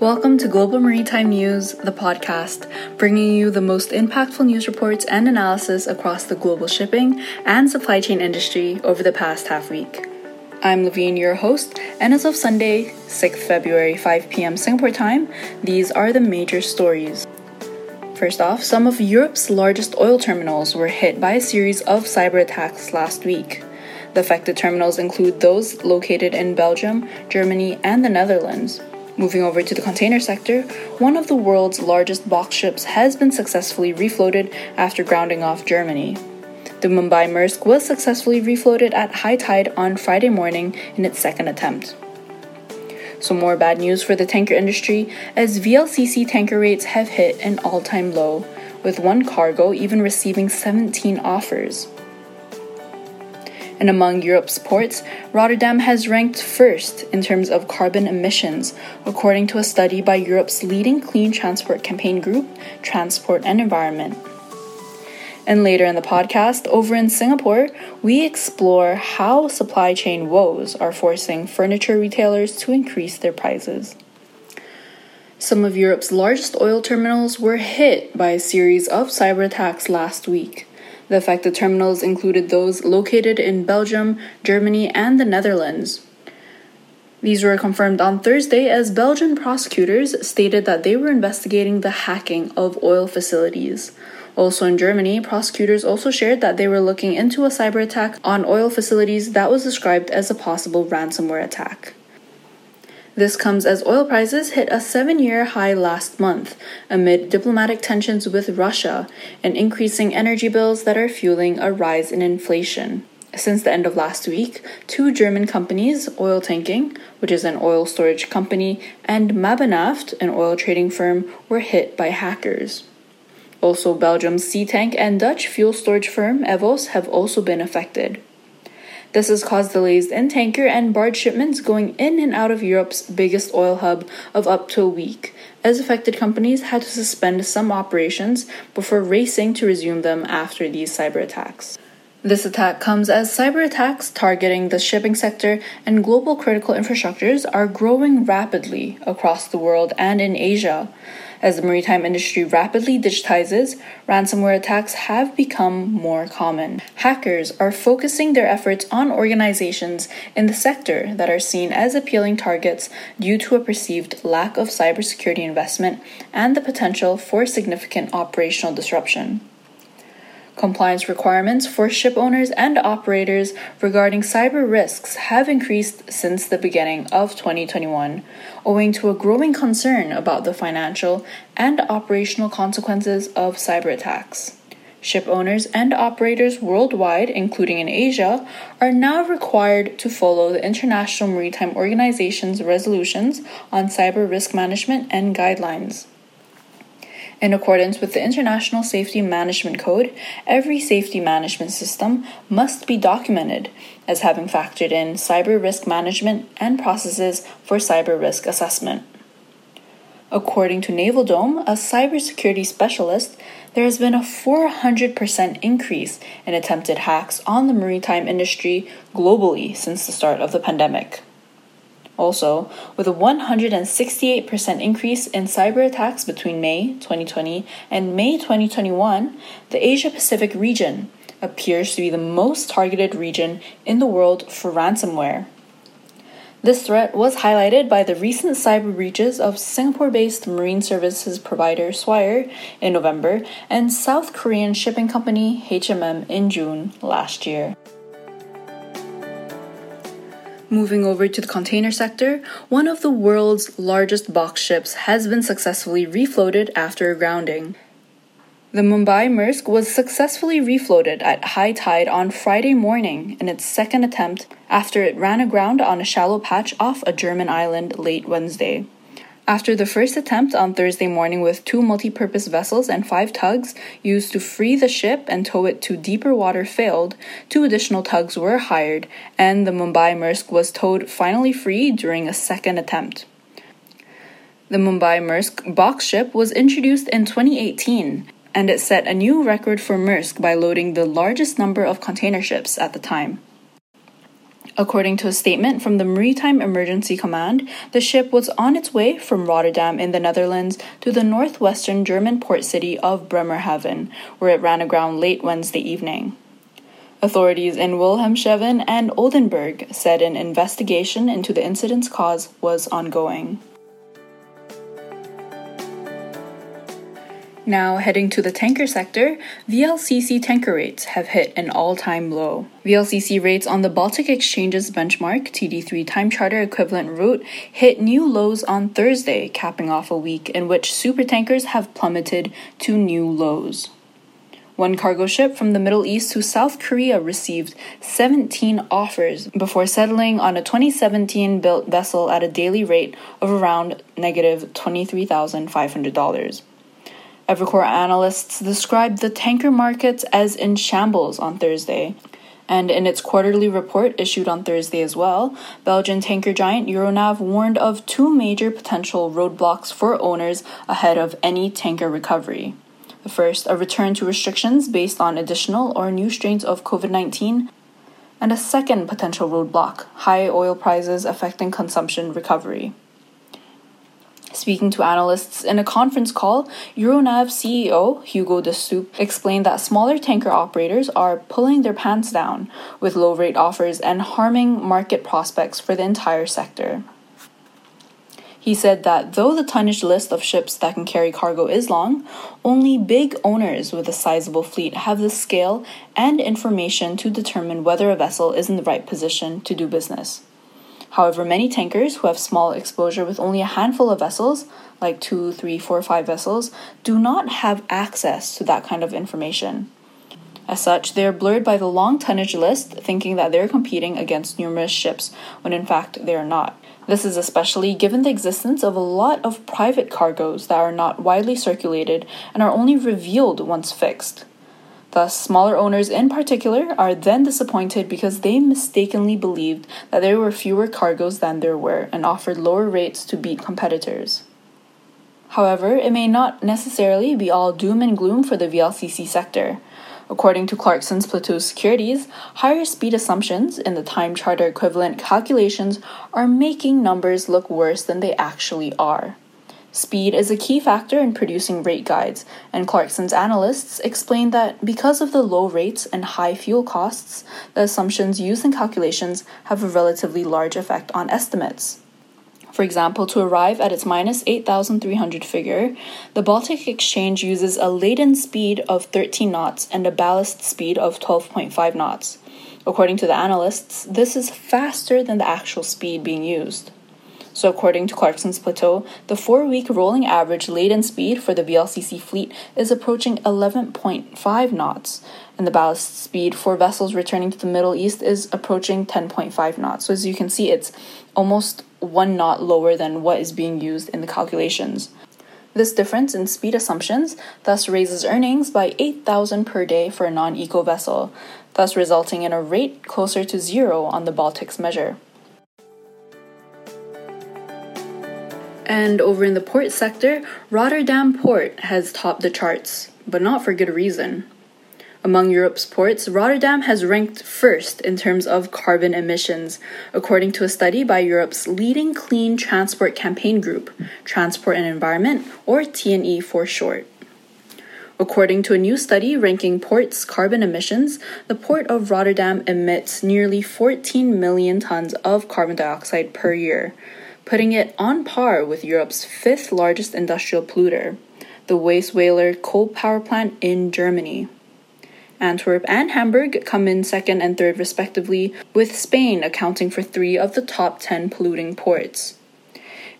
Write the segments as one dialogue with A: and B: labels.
A: Welcome to Global Maritime News, the podcast, bringing you the most impactful news reports and analysis across the global shipping and supply chain industry over the past half week. I'm Levine, your host, and as of Sunday, 6th February, 5 p.m. Singapore time, these are the major stories. First off, some of Europe's largest oil terminals were hit by a series of cyber attacks last week. The affected terminals include those located in Belgium, Germany, and the Netherlands. Moving over to the container sector, one of the world's largest box ships has been successfully refloated after grounding off Germany. The Mumbai Maersk was successfully refloated at high tide on Friday morning in its second attempt. Some more bad news for the tanker industry as VLCC tanker rates have hit an all time low, with one cargo even receiving 17 offers. And among Europe's ports, Rotterdam has ranked first in terms of carbon emissions, according to a study by Europe's leading clean transport campaign group, Transport and Environment. And later in the podcast, over in Singapore, we explore how supply chain woes are forcing furniture retailers to increase their prices. Some of Europe's largest oil terminals were hit by a series of cyber attacks last week. The fact affected terminals included those located in Belgium, Germany, and the Netherlands. These were confirmed on Thursday as Belgian prosecutors stated that they were investigating the hacking of oil facilities. Also in Germany, prosecutors also shared that they were looking into a cyber attack on oil facilities that was described as a possible ransomware attack. This comes as oil prices hit a seven year high last month amid diplomatic tensions with Russia and increasing energy bills that are fueling a rise in inflation. Since the end of last week, two German companies, Oiltanking, which is an oil storage company, and Mabanaft, an oil trading firm, were hit by hackers. Also, Belgium's Seatank and Dutch fuel storage firm Evos have also been affected. This has caused delays in tanker and barge shipments going in and out of Europe's biggest oil hub of up to a week, as affected companies had to suspend some operations before racing to resume them after these cyber attacks. This attack comes as cyber attacks targeting the shipping sector and global critical infrastructures are growing rapidly across the world and in Asia. As the maritime industry rapidly digitizes, ransomware attacks have become more common. Hackers are focusing their efforts on organizations in the sector that are seen as appealing targets due to a perceived lack of cybersecurity investment and the potential for significant operational disruption. Compliance requirements for ship owners and operators regarding cyber risks have increased since the beginning of 2021, owing to a growing concern about the financial and operational consequences of cyber attacks. Ship owners and operators worldwide, including in Asia, are now required to follow the International Maritime Organization's resolutions on cyber risk management and guidelines. In accordance with the International Safety Management Code, every safety management system must be documented as having factored in cyber risk management and processes for cyber risk assessment. According to Naval Dome, a cybersecurity specialist, there has been a 400% increase in attempted hacks on the maritime industry globally since the start of the pandemic. Also, with a 168% increase in cyber attacks between May 2020 and May 2021, the Asia Pacific region appears to be the most targeted region in the world for ransomware. This threat was highlighted by the recent cyber breaches of Singapore based marine services provider Swire in November and South Korean shipping company HMM in June last year. Moving over to the container sector, one of the world's largest box ships has been successfully refloated after grounding. The Mumbai Maersk was successfully refloated at high tide on Friday morning in its second attempt after it ran aground on a shallow patch off a German island late Wednesday. After the first attempt on Thursday morning with two multi-purpose vessels and five tugs used to free the ship and tow it to deeper water failed, two additional tugs were hired, and the Mumbai Maersk was towed finally free during a second attempt. The Mumbai Maersk box ship was introduced in 2018, and it set a new record for Maersk by loading the largest number of container ships at the time. According to a statement from the Maritime Emergency Command, the ship was on its way from Rotterdam in the Netherlands to the northwestern German port city of Bremerhaven, where it ran aground late Wednesday evening. Authorities in Wilhelmshaven and Oldenburg said an investigation into the incident's cause was ongoing. Now, heading to the tanker sector, VLCC tanker rates have hit an all time low. VLCC rates on the Baltic Exchange's benchmark TD3 time charter equivalent route hit new lows on Thursday, capping off a week in which supertankers have plummeted to new lows. One cargo ship from the Middle East to South Korea received 17 offers before settling on a 2017 built vessel at a daily rate of around negative $23,500. Evercore analysts described the tanker markets as in shambles on Thursday. And in its quarterly report issued on Thursday as well, Belgian tanker giant Euronav warned of two major potential roadblocks for owners ahead of any tanker recovery. The first, a return to restrictions based on additional or new strains of COVID 19, and a second potential roadblock, high oil prices affecting consumption recovery. Speaking to analysts in a conference call, Euronav CEO Hugo de explained that smaller tanker operators are pulling their pants down with low rate offers and harming market prospects for the entire sector. He said that though the tonnage list of ships that can carry cargo is long, only big owners with a sizable fleet have the scale and information to determine whether a vessel is in the right position to do business. However, many tankers who have small exposure with only a handful of vessels, like two, three, four, five vessels, do not have access to that kind of information. As such, they are blurred by the long tonnage list, thinking that they're competing against numerous ships, when in fact they are not. This is especially given the existence of a lot of private cargoes that are not widely circulated and are only revealed once fixed. Thus, smaller owners in particular are then disappointed because they mistakenly believed that there were fewer cargoes than there were and offered lower rates to beat competitors. However, it may not necessarily be all doom and gloom for the VLCC sector. According to Clarksons Platou Securities, higher speed assumptions in the time charter equivalent calculations are making numbers look worse than they actually are. Speed is a key factor in producing rate guides, and Clarkson's analysts explain that because of the low rates and high fuel costs, the assumptions used in calculations have a relatively large effect on estimates. For example, to arrive at its minus 8,300 figure, the Baltic Exchange uses a laden speed of 13 knots and a ballast speed of 12.5 knots. According to the analysts, this is faster than the actual speed being used. So, according to Clarksons Platou, the four week rolling average laden speed for the VLCC fleet is approaching 11.5 knots, and the ballast speed for vessels returning to the Middle East is approaching 10.5 knots. So, as you can see, it's almost one knot lower than what is being used in the calculations. This difference in speed assumptions thus raises earnings by 8,000 per day for a non-eco vessel, thus resulting in a rate closer to zero on the Baltics measure. And over in the port sector, Rotterdam Port has topped the charts, but not for good reason. Among Europe's ports, Rotterdam has ranked first in terms of carbon emissions, according to a study by Europe's leading clean transport campaign group, Transport and Environment, or T&E for short. According to a new study ranking ports' carbon emissions, the port of Rotterdam emits nearly 14 million tons of carbon dioxide per year, putting it on par with Europe's fifth largest industrial polluter, the Weisweiler coal power plant in Germany. Antwerp and Hamburg come in second and third, respectively, with Spain accounting for three of the top 10 polluting ports.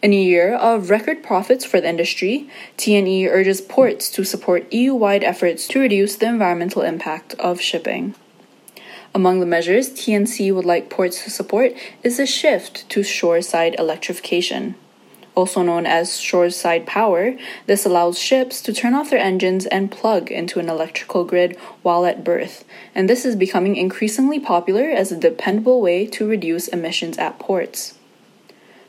A: In a year of record profits for the industry, T&E urges ports to support EU wide efforts to reduce the environmental impact of shipping. Among the measures T&E would like ports to support is a shift to shoreside electrification. Also known as shoreside power, this allows ships to turn off their engines and plug into an electrical grid while at berth, and this is becoming increasingly popular as a dependable way to reduce emissions at ports.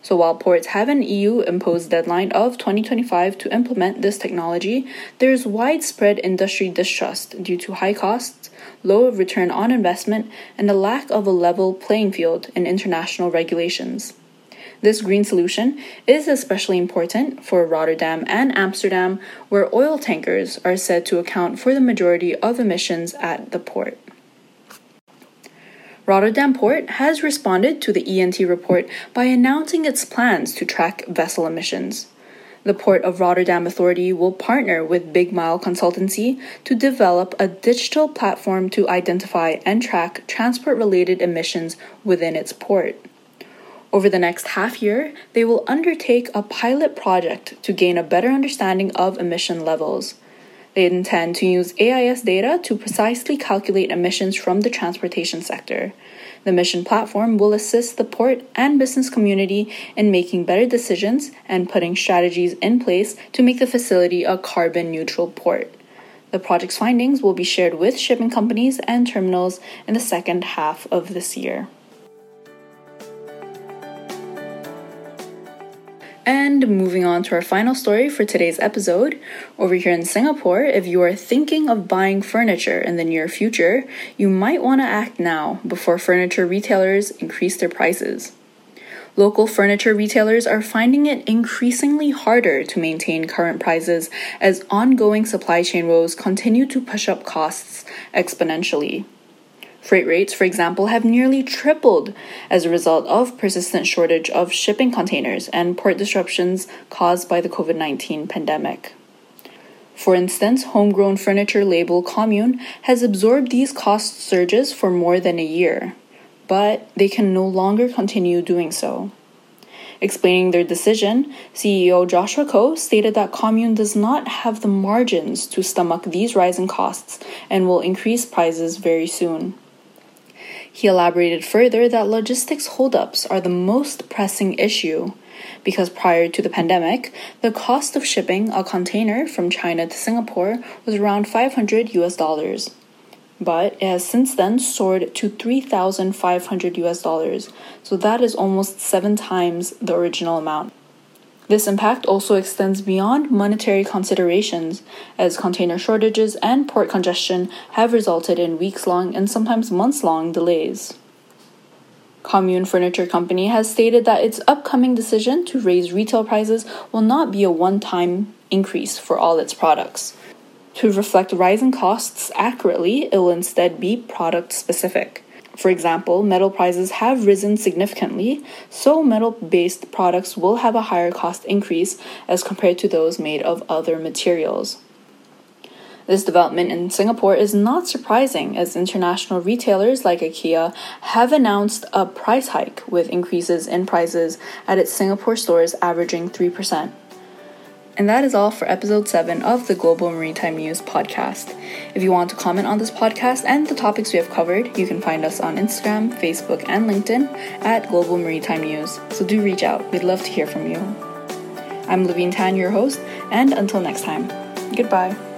A: So while ports have an EU imposed deadline of 2025 to implement this technology, there is widespread industry distrust due to high costs, low return on investment, and a lack of a level playing field in international regulations. This green solution is especially important for Rotterdam and Amsterdam, where oil tankers are said to account for the majority of emissions at the port. Rotterdam Port has responded to the ENT report by announcing its plans to track vessel emissions. The Port of Rotterdam Authority will partner with BigMile Consultancy to develop a digital platform to identify and track transport related emissions within its port. Over the next half year, they will undertake a pilot project to gain a better understanding of emission levels. They intend to use AIS data to precisely calculate emissions from the transportation sector. The mission platform will assist the port and business community in making better decisions and putting strategies in place to make the facility a carbon neutral port. The project's findings will be shared with shipping companies and terminals in the second half of this year. And moving on to our final story for today's episode. Over here in Singapore, if you are thinking of buying furniture in the near future, you might want to act now before furniture retailers increase their prices. Local furniture retailers are finding it increasingly harder to maintain current prices as ongoing supply chain woes continue to push up costs exponentially. Freight rates, for example, have nearly tripled as a result of persistent shortage of shipping containers and port disruptions caused by the COVID 19 pandemic. For instance, homegrown furniture label Commune has absorbed these cost surges for more than a year, but they can no longer continue doing so. Explaining their decision, CEO Joshua Koh stated that Commune does not have the margins to stomach these rising costs and will increase prices very soon. He elaborated further that logistics holdups are the most pressing issue because prior to the pandemic, the cost of shipping a container from China to Singapore was around 500 US dollars. But it has since then soared to 3,500 US dollars, so that is almost seven times the original amount. This impact also extends beyond monetary considerations, as container shortages and port congestion have resulted in weeks long and sometimes months long delays. Commune Furniture Company has stated that its upcoming decision to raise retail prices will not be a one time increase for all its products. To reflect rising costs accurately, it will instead be product specific. For example, metal prices have risen significantly, so metal based products will have a higher cost increase as compared to those made of other materials. This development in Singapore is not surprising as international retailers like IKEA have announced a price hike with increases in prices at its Singapore stores averaging 3%. And that is all for episode 7 of the Global Maritime News podcast. If you want to comment on this podcast and the topics we have covered, you can find us on Instagram, Facebook, and LinkedIn at Global Maritime News. So do reach out, we'd love to hear from you. I'm Levine Tan, your host, and until next time, goodbye.